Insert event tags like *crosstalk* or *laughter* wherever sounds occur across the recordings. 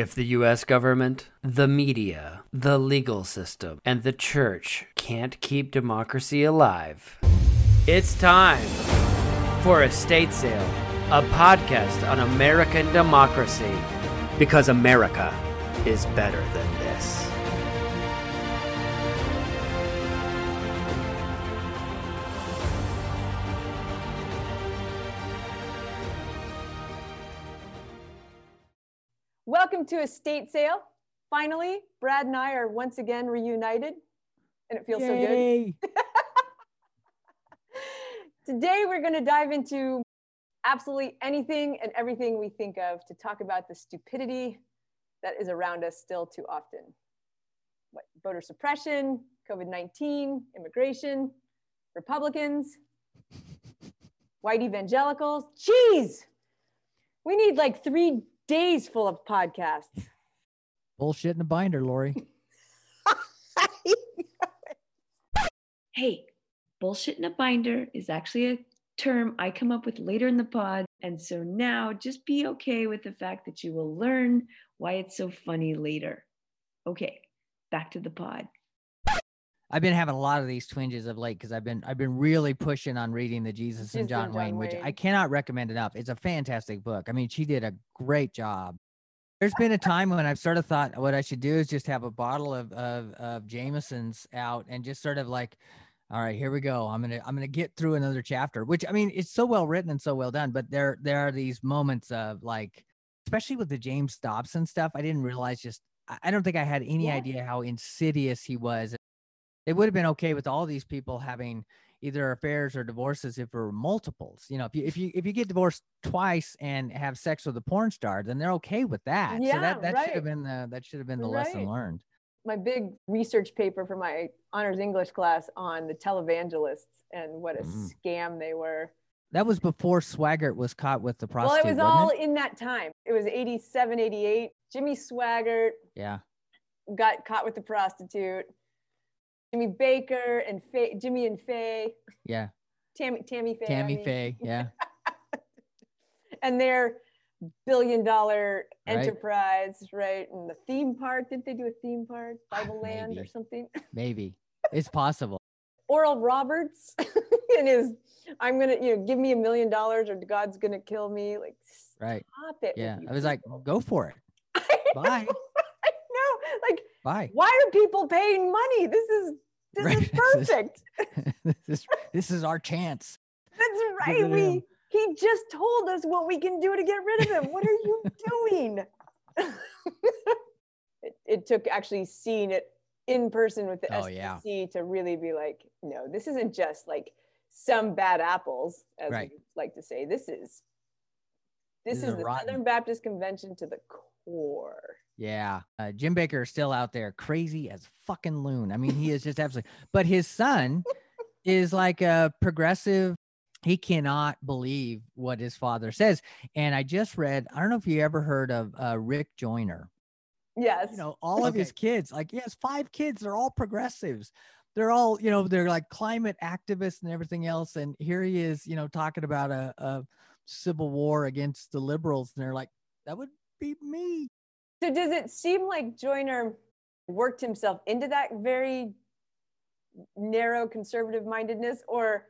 If the US government, the media, the legal system, and the church can't keep democracy alive, it's time for Estate Sale, a podcast on American democracy. Because America is better than Welcome to Estate Sale. Finally, Brad and I are once again reunited, and it feels so good. *laughs* Today, we're going to dive into absolutely anything and everything we think of to talk about the stupidity that is around us still too often. What, voter suppression, COVID 19, immigration, Republicans, white evangelicals. Jeez, we need like three days full of podcasts. Bullshit in a binder, Lori. *laughs* hey, bullshit in a binder is actually a term I come up with later in the pod. And so now just be okay with the fact that you will learn why it's so funny later. Okay, back to the pod. I've been having a lot of these twinges of late because I've been I've been really pushing on reading the Jesus and Jesus John, and John Wayne, which I cannot recommend enough. It's a fantastic book. I mean, she did a great job. There's been a time when I've sort of thought what I should do is just have a bottle of of, of Jameson's out and just sort of like, all right, here we go. I'm gonna I'm gonna get through another chapter. Which I mean, it's so well written and so well done. But there there are these moments of like, especially with the James Dobson stuff. I didn't realize just I I don't think I had any Yeah. idea how insidious he was it would have been okay with all these people having either affairs or divorces if there were multiples. You know, if you if you if you get divorced twice and have sex with a porn star, then they're okay with that. Yeah, so that that should have been the that should have been the lesson learned. my big research paper for my honors English class on the televangelists and what a Mm. scam they were. That was before Swaggart was caught with the prostitute. well, it was all it? in that time. It was 87, 88. Jimmy Swaggart Yeah. got caught with the prostitute. Jimmy Bakker and Faye, Jimmy and Faye, Yeah. Tammy, Tammy Faye. I Tammy mean, Faye. Yeah. *laughs* And their billion dollar Right. enterprise, right? And the theme park, didn't they do a theme park? Ah, Bible Land or something? *laughs* Maybe. It's possible. Oral Roberts *laughs* and his I'm gonna you know give me a million dollars or God's gonna kill me like Right. stop it Yeah. I was like, go for it. Bye. I know like Bye. why are people paying money this is this Right, is perfect *laughs* this is *laughs* this is our chance. that's right we he just told us what we can do to get rid of him what are you *laughs* doing it, it took actually seeing it in person with the Oh, SBC yeah. to really be like no this isn't just like some bad apples as Right. we like to say this is this, This is is the rotten- Southern Baptist Convention to the core. Yeah. Uh, Jim Bakker is still out there crazy as fucking loon. I mean, he is just absolutely, but his son is like a progressive. He cannot believe what his father says. And I just read, I don't know if you ever heard of uh, Rick Joyner. Yes. You know, all of his kids, like he has five kids, they're all progressives. They're all, you know, they're like climate activists and everything else. And here he is, you know, talking about a, a civil war against the liberals. And they're like, that would be me. So does it seem like Joyner worked himself into that very narrow conservative mindedness, or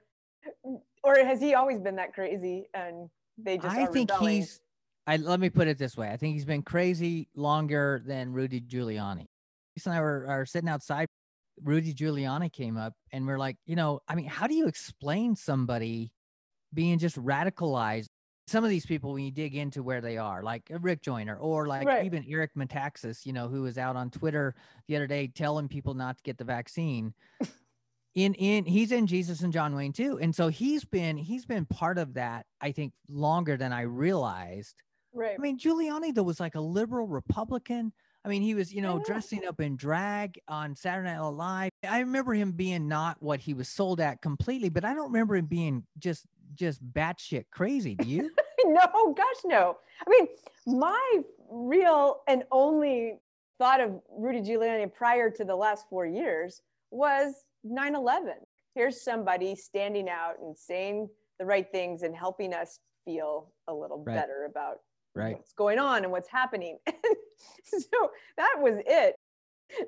or has he always been that crazy and they just I think rebelling? he's. I let me put it this way. I think he's been crazy longer than Rudy Giuliani. Lisa and I were are sitting outside. Rudy Giuliani came up, and we're like, you know, I mean, how do you explain somebody being just radicalized? Some of these people, when you dig into where they are, like uh, Rick Joyner, or like Right. even Eric Metaxas, you know, who was out on Twitter the other day telling people not to get the vaccine. in in he's in Jesus and John Wayne too. And so he's been he's been part of that, I think, longer than I realized. right. I mean, Giuliani though was like a liberal Republican. I mean, he was, you know, dressing up in drag on Saturday Night Live. I remember him being not what he was sold at completely, but I don't remember him being just just batshit crazy. Do you? *laughs* no, gosh, no. I mean, my real and only thought of Rudy Giuliani prior to the last four years was 9 11. Here's somebody standing out and saying the right things and helping us feel a little Right. better about Right. what's going on and what's happening. *laughs* so that was it.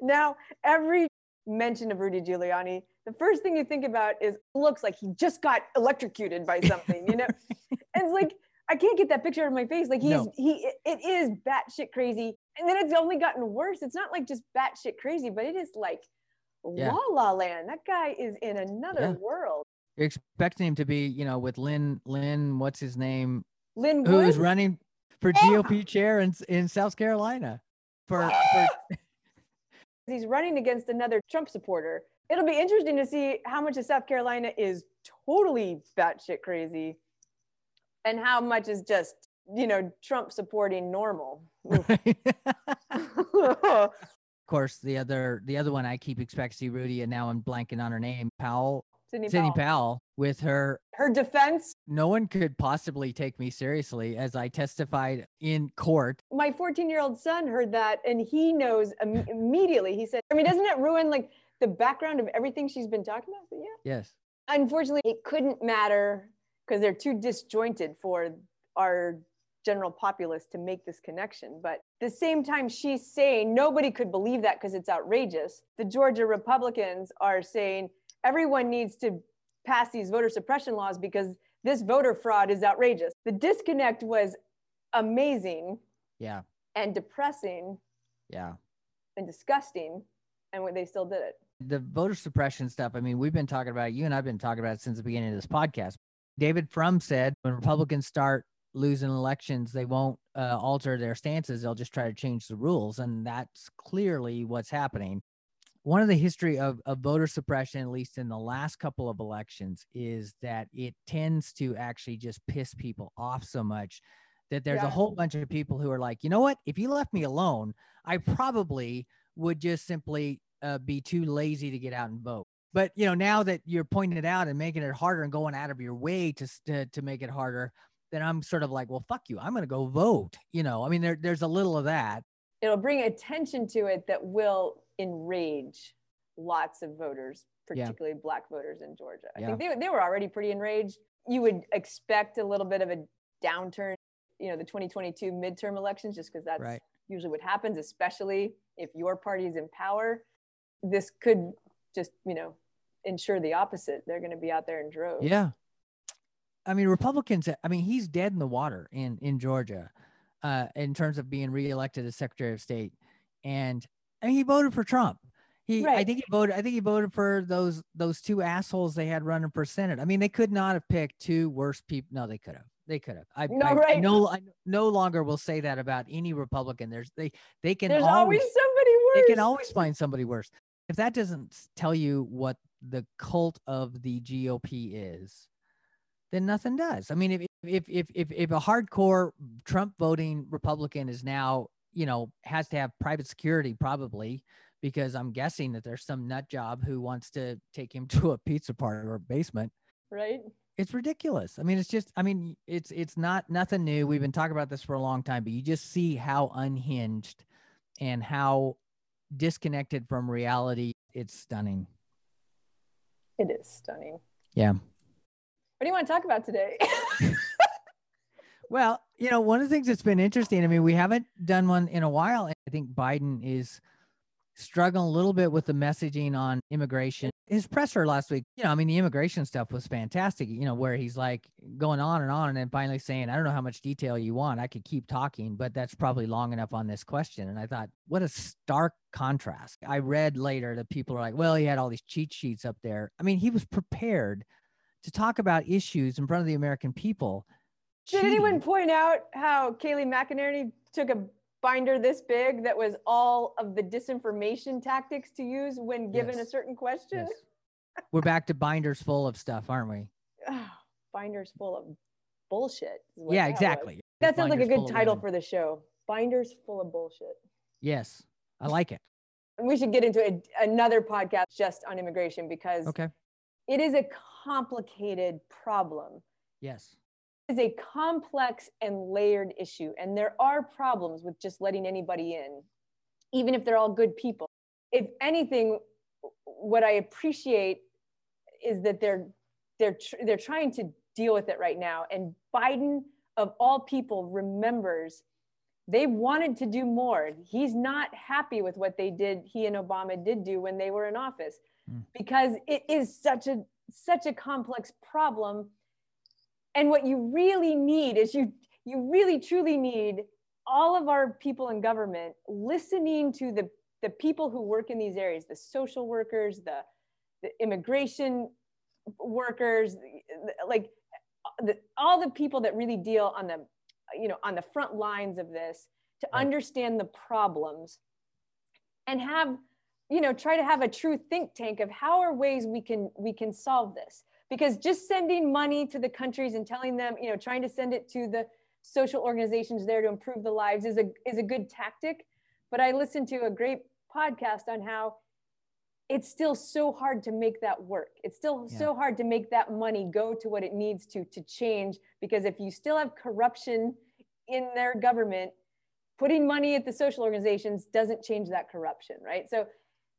Now, every mention of Rudy Giuliani, the first thing you think about is looks like he just got electrocuted by something, you know? *laughs* and it's like, I can't get that picture out of my face. Like he's No. he it is batshit crazy. And then it's only gotten worse. It's not like just batshit crazy, but it is like Yeah. la la land. That guy is in another Yeah. world. You're expecting him to be, you know, with Lin, Lin, what's his name, Lin who is Wood, running for Yeah. GOP chair in, in South Carolina. For, for *laughs* he's running against another Trump supporter. It'll be interesting to see how much of South Carolina is totally batshit crazy and how much is just, you know, Trump supporting normal. *laughs* of course, the other the other one I keep expecting to see Rudy, and now I'm blanking on her name, Powell, Sidney Sidney Powell. Powell, with her. Her defense, No one could possibly take me seriously as I testified in court. my 14 year old son heard that and he knows Im- immediately. He said, I mean, doesn't it ruin like the background of everything she's been talking about? But yeah. Yes. unfortunately it couldn't matter because they're too disjointed for our general populace to make this connection but the same time she's saying nobody could believe that because it's outrageous the georgia republicans are saying everyone needs to pass these voter suppression laws because this voter fraud is outrageous the disconnect was amazing Yeah. and depressing Yeah. and disgusting and they still did it the voter suppression stuff, I mean, we've been talking about it. You and I've been talking about it since the beginning of this podcast. David Frum said when Republicans start losing elections, they won't uh, alter their stances. They'll just try to change the rules. And that's clearly what's happening. One of the history of, of voter suppression, at least in the last couple of elections, is that it tends to actually just piss people off so much that there's Yeah. a whole bunch of people who are like, you know what? If you left me alone, I probably would just simply uh, be too lazy to get out and vote. But you know, now that you're pointing it out and making it harder and going out of your way to to, to make it harder, then I'm sort of like, well, fuck you. I'm going to go vote. You know, I mean, there, there's a little of that. it'll bring attention to it that will enrage lots of voters, Yeah. particularly black voters in Georgia. I Yeah. think they, they were already pretty enraged. You would expect a little bit of a downturn, you know, the 2022 midterm elections, just because that's Right. usually what happens, especially if your party is in power. This could just, you know, ensure the opposite. They're going to be out there in droves. Yeah. I mean, Republicans, I mean, he's dead in the water in, in Georgia uh, in terms of being reelected as Secretary of State. And I mean, he voted for Trump. He, I think he voted. I think he voted for those those two assholes they had running for Senate. I mean, they could not have picked two worse people. No, they could have. They could have. I, No, I, I no, I no longer will say that about any Republican. There's they they can There's always, always somebody worse. they can always find somebody worse. If that doesn't tell you what the cult of the GOP is, then nothing does. I mean, if if if if if a hardcore Trump voting Republican is now, you know, has to have private security probably because I'm guessing that there's some nut job who wants to take him *laughs* to a pizza party or basement. right? It's ridiculous. I mean, it's just I mean, it's it's not nothing new. We've been talking about this for a long time, but you just see how unhinged and how disconnected from reality. It's stunning. It is stunning. Yeah. What do you want to talk about today? *laughs* Well, you know, one of the things that's been interesting, I mean, we haven't done one in a while. I think Biden is struggling a little bit with the messaging on immigration. His presser last week, you know, I mean, the immigration stuff was fantastic, you know, where he's like going on and on and then finally saying, I don't know how much detail you want. I could keep talking, but that's probably long enough on this question. And I thought, what a stark contrast. I read later that people are like, well, he had all these cheat sheets up there. I mean, he was prepared to talk about issues in front of the American people. Did anyone point out how Kayleigh McEnany took a binder this big that was all of the disinformation tactics to use when given a certain question? Yes. We're back to binders full of stuff, aren't we? Binders full of bullshit. Yeah, that was. exactly. That sounds like a good title for the show. Binders full of bullshit. Yes, I like it. And we should get into a, another podcast just on immigration because Okay. it is a complicated problem. Yes. Is a complex and layered issue and there are problems with just letting anybody in even if they're all good people if anything what i appreciate is that they're they're tr- they're trying to deal with it right now and biden of all people remembers they wanted to do more. He's not happy with what they did, he and Obama did do when they were in office, mm. because it is such a such a complex problem. And what you really need is you you really truly need all of our people in government listening to the the people who work in these areas, the social workers, the, the immigration workers, like the, all the people that really deal on the you know on the front lines of this to right. understand the problems and have you know try to have a true think tank of how are ways we can we can solve this because just sending money to the countries and telling them you know trying to send it to the social organizations there to improve the lives is a is a good tactic but i listened to a great podcast on how it's still so hard to make that work. It's still yeah. so hard to make that money go to what it needs to to change because if you still have corruption in their government, putting money at the social organizations doesn't change that corruption, right? So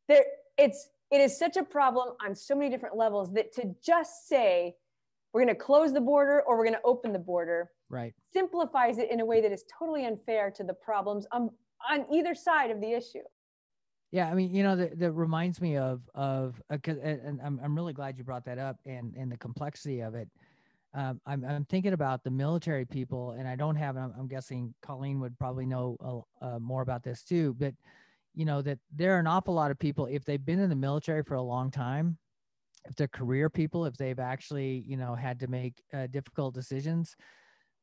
there it's it is such a problem on so many different levels that to just say we're going to close the border or we're going to open the border right simplifies it in a way that is totally unfair to the problems on, on either side of the issue yeah, I mean, you know, that, that reminds me of of uh, and I'm I'm really glad you brought that up and and the complexity of it. Um, I'm I'm thinking about the military people, and I don't have. I'm, I'm guessing Colleen would probably know uh, more about this too. But you know that there are an awful lot of people if they've been in the military for a long time, if they're career people, if they've actually you know had to make uh, difficult decisions,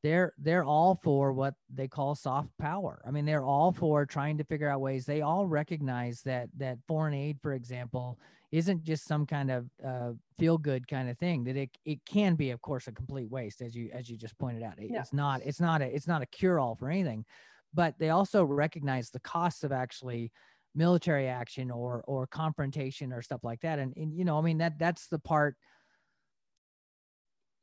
they're they're all for what they call soft power. I mean, they're all for trying to figure out ways. They all recognize that that foreign aid, for example, isn't just some kind of uh, feel good kind of thing. That it it can be, of course, a complete waste, as you as you just pointed out. It, It's not it's not a it's not a cure all for anything, but they also recognize the costs of actually military action or or confrontation or stuff like that. And, and you know, I mean that that's the part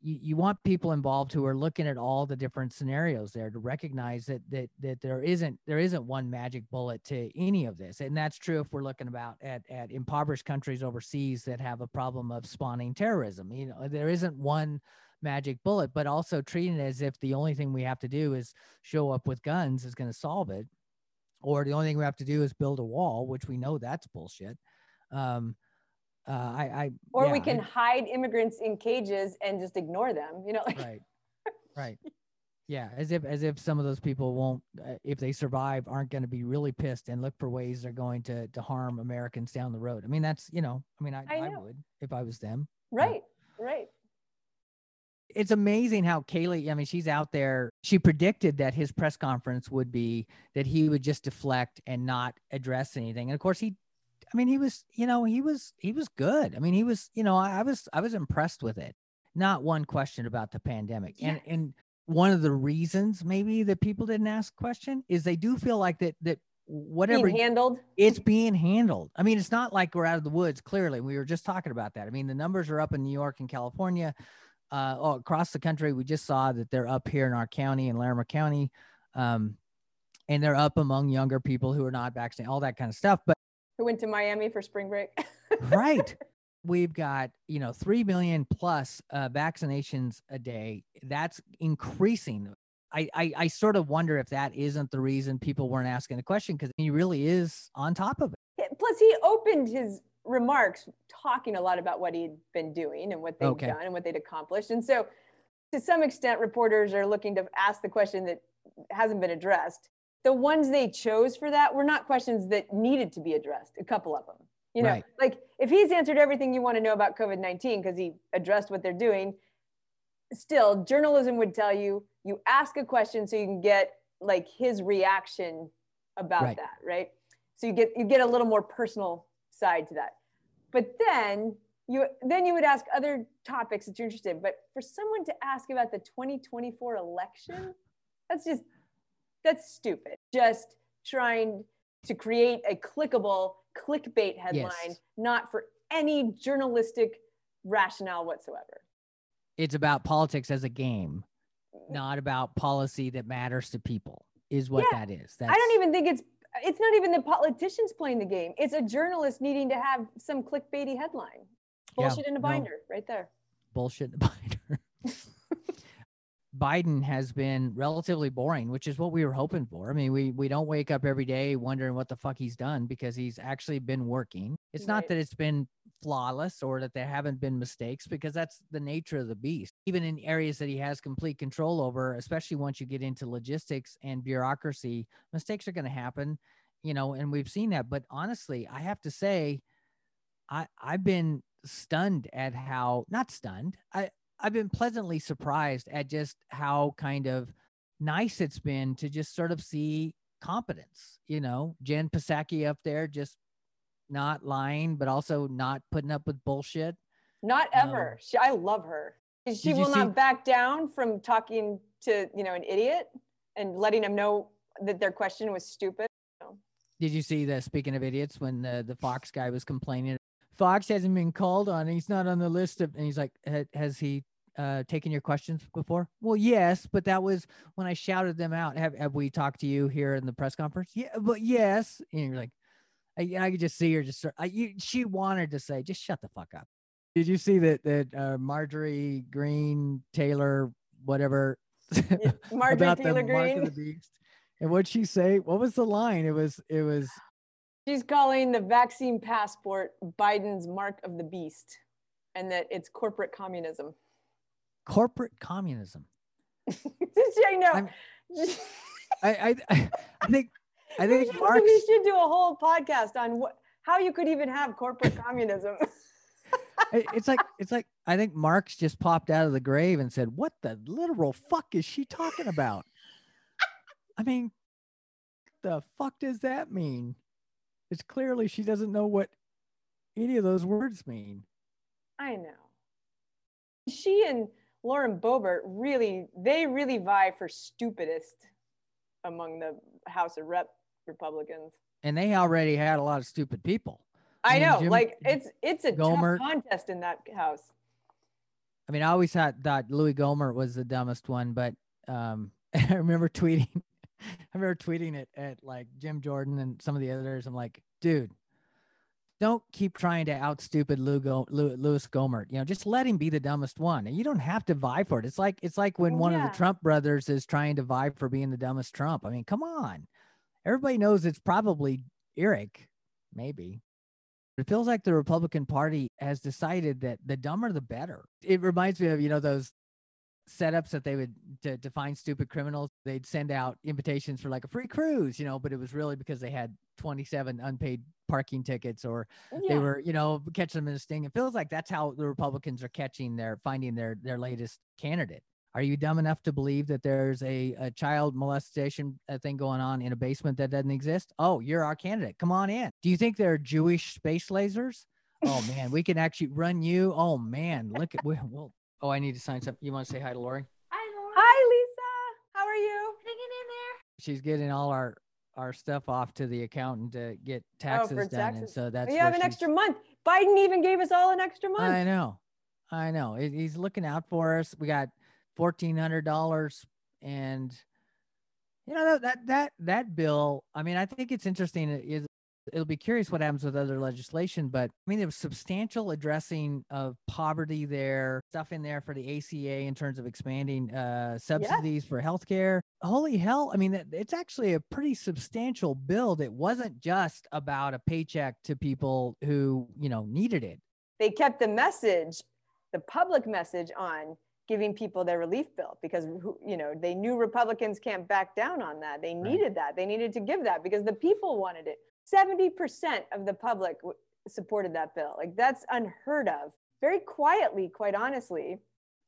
you, you want people involved who are looking at all the different scenarios there to recognize that that that there isn't there isn't one magic bullet to any of this and that's true if we're looking about at at impoverished countries overseas that have a problem of spawning terrorism you know there isn't one magic bullet but also treating it as if the only thing we have to do is show up with guns is going to solve it or the only thing we have to do is build a wall which we know that's bullshit um, uh, I, I or yeah, we can I, hide immigrants in cages and just ignore them. You know, like right, right. Yeah, as if as if some of those people won't, uh, if they survive, aren't going to be really pissed and look for ways they're going to to harm Americans down the road. I mean, that's you know, I mean, I, I, I would if I was them. Right, right. It's amazing how Kayleigh, I mean, she's out there. She predicted that his press conference would be that he would just deflect and not address anything. And of course, he I mean, he was, you know, he was, he was good. I mean, he was, you know, I, I was, I was impressed with it. Not one question about the pandemic. Yes. And, and one of the reasons maybe that people didn't ask question is they do feel like that, that whatever being handled, it's being handled. I mean, it's not like we're out of the woods. Clearly, we were just talking about that. I mean, the numbers are up in New York and California, uh, oh, across the country. We just saw that they're up here in our county in Larimer County, um, and they're up among younger people who are not vaccinated, all that kind of stuff. But who went to Miami for spring break. right. *laughs* We've got, you know, 3 million plus uh, vaccinations a day. That's increasing. I, I, I sort of wonder if that isn't the reason people weren't asking the question because he really is on top of it. Plus, he opened his remarks talking a lot about what he'd been doing and what they'd okay. done and what they'd accomplished. And so, to some extent, reporters are looking to ask the question that hasn't been addressed the ones they chose for that were not questions that needed to be addressed, a couple of them. You know, right. like if he's answered everything you want to know about COVID 19 because he addressed what they're doing, still, journalism would tell you you ask a question so you can get like his reaction about right. that, right? So you get you get a little more personal side to that. But then you then you would ask other topics that you're interested in. But for someone to ask about the 2024 election, that's just that's stupid. Just trying to create a clickable clickbait headline, yes. not for any journalistic rationale whatsoever. It's about politics as a game, mm. not about policy that matters to people, is what yeah. that is. That's... I don't even think it's it's not even the politicians playing the game. It's a journalist needing to have some clickbaity headline. Bullshit yeah, in a binder, no. right there. Bullshit in a binder. *laughs* Biden has been relatively boring, which is what we were hoping for. I mean, we we don't wake up every day wondering what the fuck he's done because he's actually been working. It's not that it's been flawless or that there haven't been mistakes because that's the nature of the beast. Even in areas that he has complete control over, especially once you get into logistics and bureaucracy, mistakes are going to happen, you know, and we've seen that. But honestly, I have to say, I I've been stunned at how not stunned. I I've been pleasantly surprised at just how kind of nice it's been to just sort of see competence. You know, Jen Psaki up there just not lying, but also not putting up with bullshit. Not No. ever. She, I love her. She will see- not back down from talking to you know an idiot and letting them know that their question was stupid. Did you see the speaking of idiots when the the Fox guy was complaining? Fox hasn't been called on. He's not on the list of, and he's like, has he uh, taken your questions before? Well, yes, but that was when I shouted them out. Have have we talked to you here in the press conference? Yeah, but yes. And you're like, I, I could just see her just. I, you, she wanted to say, just shut the fuck up. Did you see that that uh, Marjorie Greene Taylor whatever *laughs* Marjorie Taylor of the beast? And what'd she say? What was the line? It was it was She's calling the vaccine passport Biden's mark of the beast, and that it's corporate communism. corporate communism. *laughs* I know. I'm- *laughs* I I I think I we, think should, Marx we should do a whole podcast on what how you could even have corporate communism. *laughs* it's like it's like I think Marx just popped out of the grave and said, "What the literal fuck is she talking about?" I mean, the fuck does that mean? It's clearly she doesn't know what any of those words mean. I know. She and Lauren Boebert really, they really vie for stupidest among the House of Rep Republicans. And they already had a lot of stupid people. I mean, know, Jim- like it's it's a Gohmert- tough contest in that house. I mean, I always thought thought Louis Gohmert was the dumbest one, but um, *laughs* I remember tweeting, *laughs* I remember tweeting it at like Jim Jordan and some of the others. I'm like, dude, don't keep trying to out stupid Lou Go, Louis Gohmert. You know, just let him be the dumbest one, and you don't have to vie for it. It's like it's like when one of the Trump brothers is trying to vie for being the dumbest Trump. I mean, come on, everybody knows it's probably Eric, maybe. It feels like the Republican Party has decided that the dumber the better. It reminds me of, you know, those setups that they would to, to find stupid criminals. They'd send out invitations for like a free cruise, you know, but it was really because they had 27 unpaid parking tickets or oh, they were, you know, catching them in a sting. It feels like that's how the Republicans are catching their finding their their latest candidate. Are you dumb enough to believe that there's a, a child molestation uh, thing going on in a basement that doesn't exist? Oh, you're our candidate. Come on in. Do you think they're Jewish space lasers? Oh man, we can actually run you. Oh man, look at we, well. Oh, I need to sign something. You want to say hi to Lori? Hi, Lisa. How are you? Hanging in there. She's getting all our our stuff off to the accountant to get taxes done, and Oh, so that's you have an extra month. Biden even gave us all an extra month. I know, I know. He's looking out for us. We got fourteen hundred dollars, and you know that that that that bill. I mean, I think it's interesting. It is it'll be curious what happens with other legislation, but I mean, there was substantial addressing of poverty there, stuff in there for the ACA in terms of expanding uh, subsidies for healthcare. Holy hell! I mean, it's actually a pretty substantial bill that wasn't just about a paycheck to people who you know needed it. they kept the message, the public message on giving people their relief bill because you know they knew Republicans can't back down on that. They needed that. They needed to give that because the people wanted it. 70% of the public w- supported that bill. Like that's unheard of. Very quietly, quite honestly,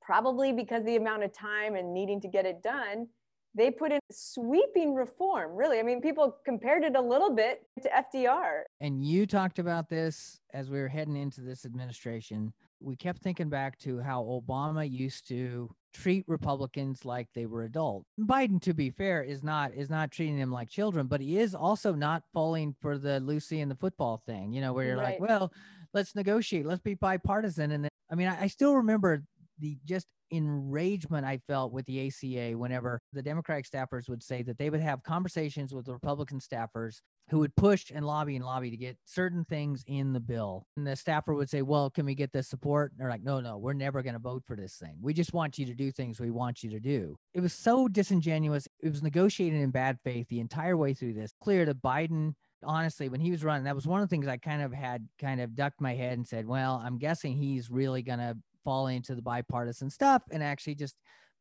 probably because the amount of time and needing to get it done, they put in sweeping reform. Really, I mean, people compared it a little bit to FDR. and you talked about this as we were heading into this administration. We kept thinking back to how Obama used to treat Republicans like they were adult. Biden, to be fair, is not is not treating them like children, but he is also not falling for the Lucy and the football thing. You know, where you're like, well, let's negotiate, let's be bipartisan. And then, I mean, I, I still remember the just enragement I felt with the ACA whenever the Democratic staffers would say that they would have conversations with the Republican staffers who would push and lobby and lobby to get certain things in the bill. And the staffer would say, Well, can we get this support? And they're like, No, no, we're never going to vote for this thing. We just want you to do things we want you to do. It was so disingenuous. It was negotiated in bad faith the entire way through this. Clear to Biden honestly, when he was running, that was one of the things I kind of had kind of ducked my head and said, well, I'm guessing he's really going to fall into the bipartisan stuff and actually just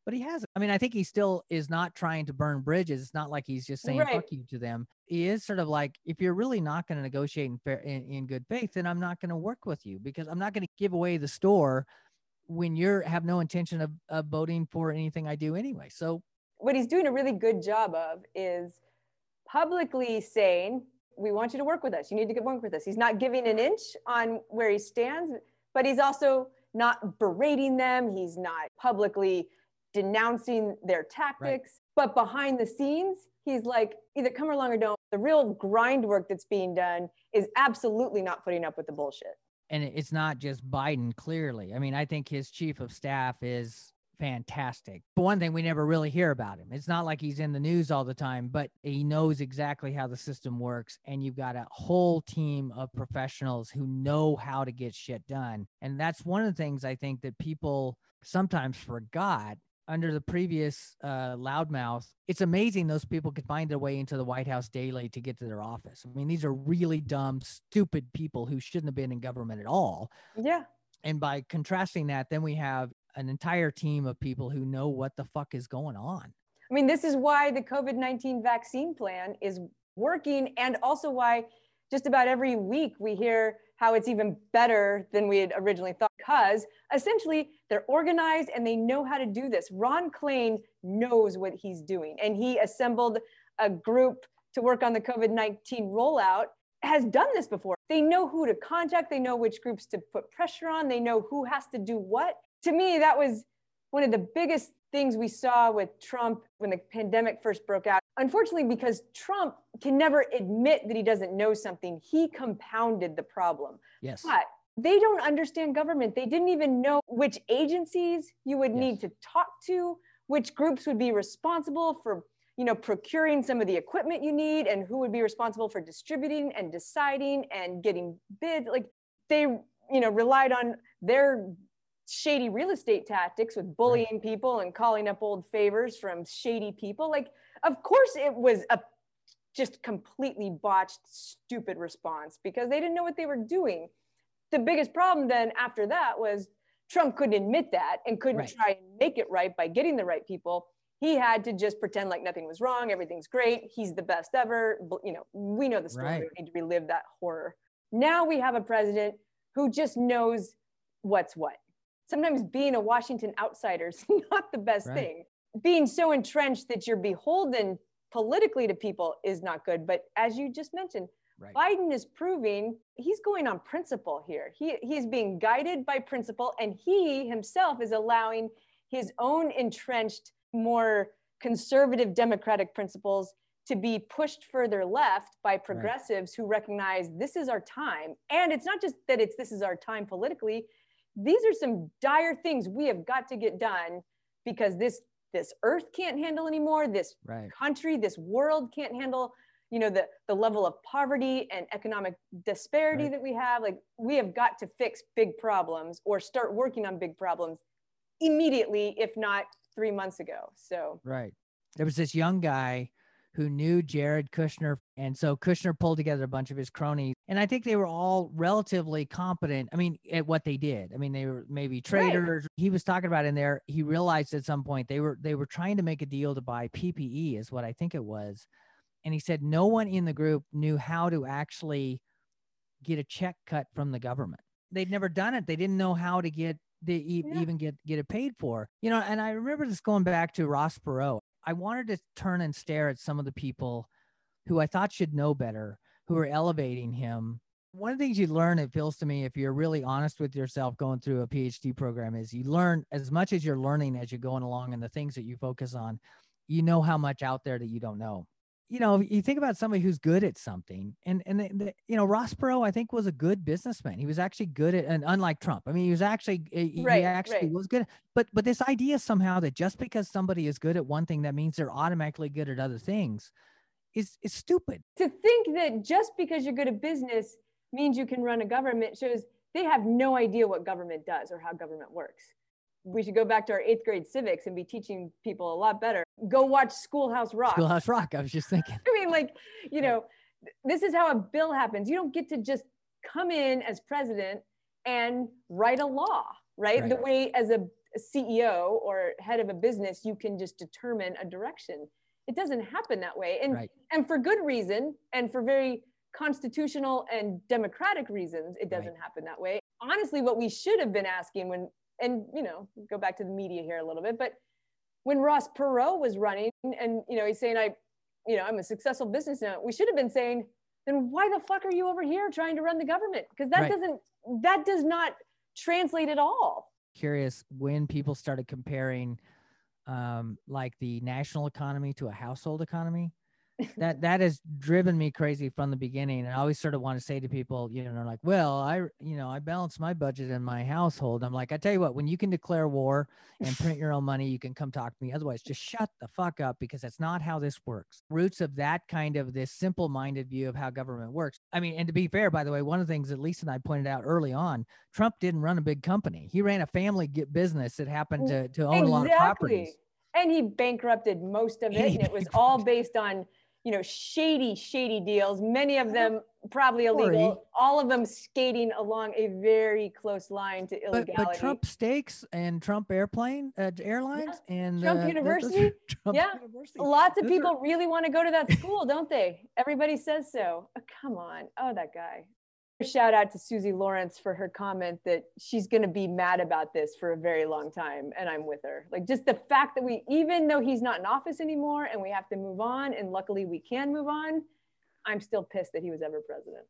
but he hasn't. I mean, I think he still is not trying to burn bridges. It's not like he's just saying Right. fuck you to them. He is sort of like, if you're really not going to negotiate in, fair, in, in good faith, then I'm not going to work with you because I'm not going to give away the store when you're have no intention of, of voting for anything I do anyway. So what he's doing a really good job of is publicly saying, we want you to work with us. You need to get work with us. He's not giving an inch on where he stands, but he's also not berating them. He's not publicly denouncing their tactics. But behind the scenes, he's like, either come along or don't. The real grind work that's being done is absolutely not putting up with the bullshit. and it's not just Biden, clearly. I mean, I think his chief of staff is fantastic. But one thing we never really hear about him. It's not like he's in the news all the time, but he knows exactly how the system works. And you've got a whole team of professionals who know how to get shit done. And that's one of the things I think that people sometimes forgot under the previous uh, loudmouth, it's amazing those people could find their way into the White House daily to get to their office. I mean, these are really dumb, stupid people who shouldn't have been in government at all. Yeah. And by contrasting that, then we have an entire team of people who know what the fuck is going on. I mean, this is why the COVID 19 vaccine plan is working, and also why just about every week we hear how it's even better than we had originally thought, because essentially they're organized and they know how to do this. Ron Klain knows what he's doing, and he assembled a group to work on the COVID 19 rollout. Has done this before. They know who to contact, they know which groups to put pressure on, they know who has to do what. To me, that was one of the biggest things we saw with Trump when the pandemic first broke out. Unfortunately, because Trump can never admit that he doesn't know something, he compounded the problem. Yes. But they don't understand government. They didn't even know which agencies you would need to talk to, which groups would be responsible for, you know, procuring some of the equipment you need and who would be responsible for distributing and deciding and getting bids. Like they, you know, relied on their shady real estate tactics with bullying people and calling up old favors from shady people. Like, of course, it was a just completely botched, stupid response because they didn't know what they were doing. The biggest problem then after that was Trump couldn't admit that and couldn't Right. try and make it right by getting the right people. He had to just pretend like nothing was wrong, everything's great, he's the best ever. You know, we know the story. Right. We don't need to relive that horror. Now we have a president who just knows what's what. Sometimes being a Washington outsider is *laughs* not the best Right. thing. Being so entrenched that you're beholden politically to people is not good. But as you just mentioned, Right. Biden is proving he's going on principle here. He he's being guided by principle, and he himself is allowing his own entrenched, more conservative democratic principles to be pushed further left by progressives who recognize this is our time. And it's not just that it's this is our time politically. These are some dire things we have got to get done because this this earth can't handle anymore. This Right. country, this world can't handle, you know, the, the level of poverty and economic disparity Right. that we have. Like we have got to fix big problems or start working on big problems immediately, if not three months ago. So Right. There was this young guy who knew Jared Kushner. And so Kushner pulled together a bunch of his cronies. And I think they were all relatively competent. I mean, at what they did. I mean, they were maybe traders. He was talking about in there. He realized at some point they were they were trying to make a deal to buy PPE, is what I think it was. And he said no one in the group knew how to actually get a check cut from the government. They'd never done it. They didn't know how to get the e- Yeah. even get get it paid for. You know, and I remember this going back to Ross Perot. I wanted to turn and stare at some of the people who I thought should know better, who are elevating him. One of the things you learn, it feels to me, if you're really honest with yourself going through a PhD program, is you learn as much as you're learning as you're going along and the things that you focus on, you know how much out there that you don't know. You know, you think about somebody who's good at something, and and the, the, you know, Ross Perot, I think, was a good businessman. He was actually good at, and unlike Trump, I mean, he was actually eh, he, Right, he actually right. was good. But but this idea somehow that just because somebody is good at one thing, that means they're automatically good at other things, is is stupid. to think that just because you're good at business means you can run a government shows they have no idea what government does or how government works. We should go back to our eighth grade civics and be teaching people a lot better. Go watch Schoolhouse Rock. Schoolhouse Rock. I was just thinking. *laughs* I mean, like, you know, this is how a bill happens. You don't get to just come in as president and write a law, right? The way as a a CEO or head of a business, you can just determine a direction. It doesn't happen that way. And Right. and for good reason and for very constitutional and democratic reasons it doesn't Right. happen that way honestly what we should have been asking when and you know go back to the media here a little bit but when ross perot was running and you know he's saying i you know i'm a successful business now we should have been saying then why the fuck are you over here trying to run the government because that Right. doesn't that does not translate at all Curious when people started comparing, um, like the national economy to a household economy. That that has driven me crazy from the beginning and i always sort of want to say to people you know like well i you know i balance my budget in my household. I'm like i tell you what when you can declare war and print your own money you can come talk to me. Otherwise just shut the fuck up because that's not how this works. Roots of that kind of this simple minded view of how government works. I mean and to be fair by the way one of the things that lisa and i pointed out early on trump didn't run a big company. He ran a family business that happened mm, to, to own a lot of properties. and he bankrupted most of it he and it was *laughs* all based on you know shady shady deals many of them probably illegal all of them skating along a very close line to but, illegality. But Trump Steaks and Trump Airplane uh, Airlines and Trump uh, those are University? *laughs* Trump Yeah. University. lots of Those are- people really want to go to that school don't they? Everybody says so. Oh, come on. Oh that guy shout out to susie lawrence for her comment that she's going to be mad about this for a very long time and i'm with her like just the fact that we even though he's not in office anymore and we have to move on and luckily we can move on i'm still pissed that he was ever president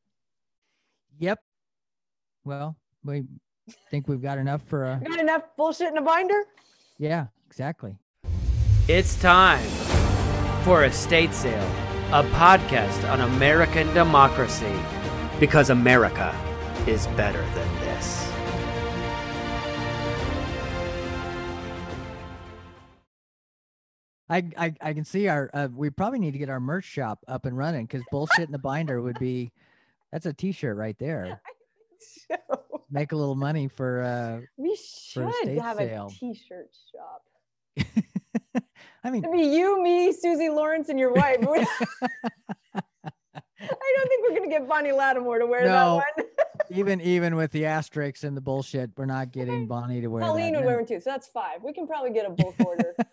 Yep. Well, we think we've got enough for a. *laughs* got enough bullshit in a binder Yeah, exactly. It's time for Estate Sale, a podcast on American democracy. Because America is better than this. I I, I can see our. Uh, we probably need to get our merch shop up and running because bullshit in the binder would be. That's a T-shirt right there. *laughs* so Make a little money for. uh we For a should have sale. a t-shirt shop *laughs* I mean, It'd be you, me, Susie Lawrence, and your wife. *laughs* I don't think we're gonna get Bonnie Lattimore to wear No, that one. *laughs* even even with the asterisks and the bullshit, we're not getting Bonnie to wear Colleen would wear one too, so that's five. We can probably get a bulk order. *laughs*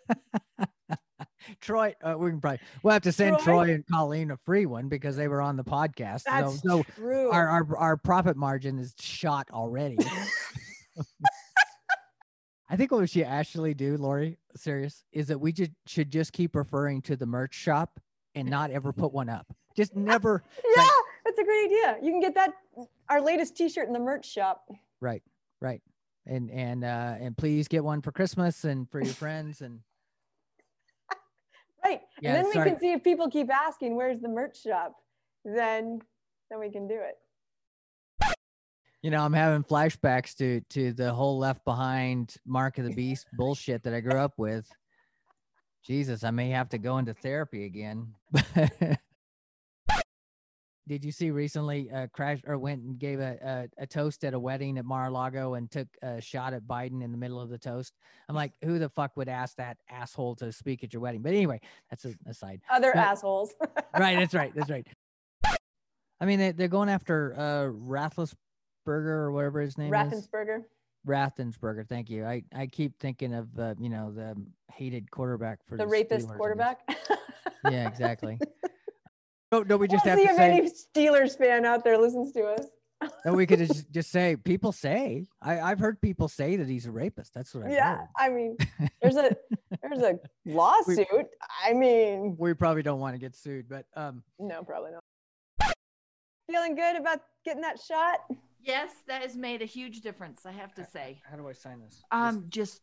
Troy, uh, we can probably we'll have to send Troy? Troy and Colleen a free one because they were on the podcast. So, so true. our, our our profit margin is shot already. *laughs* I think what we should actually do, Lori, serious, is that we just should just keep referring to the merch shop and not ever put one up. Just *laughs* never. yeah, that's a great idea. You can get that our latest T-shirt in the merch shop. Right, right, and and uh, and please get one for Christmas and for your friends and *laughs* Right. Yeah, and then we can see if people keep asking, "Where's the merch shop?" Then, then we can do it. you know, I'm having flashbacks to to the whole Left Behind, Mark of the *laughs* Beast bullshit that I grew up with. Jesus, I may have to go into therapy again. Did you see recently? Uh, crash or went and gave a, a a toast at a wedding at Mar-a-Lago and took a shot at Biden in the middle of the toast. I'm like, who the fuck would ask that asshole to speak at your wedding? But anyway, that's a aside. Other But- assholes. *laughs* right, that's right. That's right. I mean, they, they're going after uh Rathlisberger or whatever his name is. Raffensperger. Rathensberger. Thank you. I, I keep thinking of uh, you know the hated quarterback for The the rapist Steelers, quarterback. *laughs* Yeah, exactly. Don't, don't we just we'll have see to if say? any Steelers fan out there listens to us. *laughs* No, we could just, just say people say. I I've heard people say that he's a rapist. That's what I've yeah, heard. I mean, *laughs* there's a there's a lawsuit. I mean, We probably don't want to get sued, but um, no, probably not. Feeling good about getting that shot? Yes, that has made a huge difference, I have to say. how do I sign this? Um, just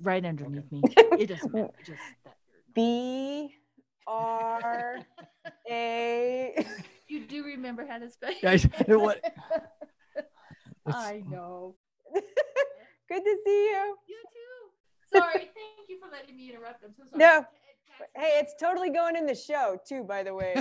right underneath me. It doesn't *laughs* matter. Just that. B R A. *laughs* You do remember how to spell Guys, your what- *laughs* I know. *laughs* Good to see you. You too. Sorry. Thank you for letting me interrupt. I'm so sorry. No. It- it- Hey, it's totally going in the show too, by the way.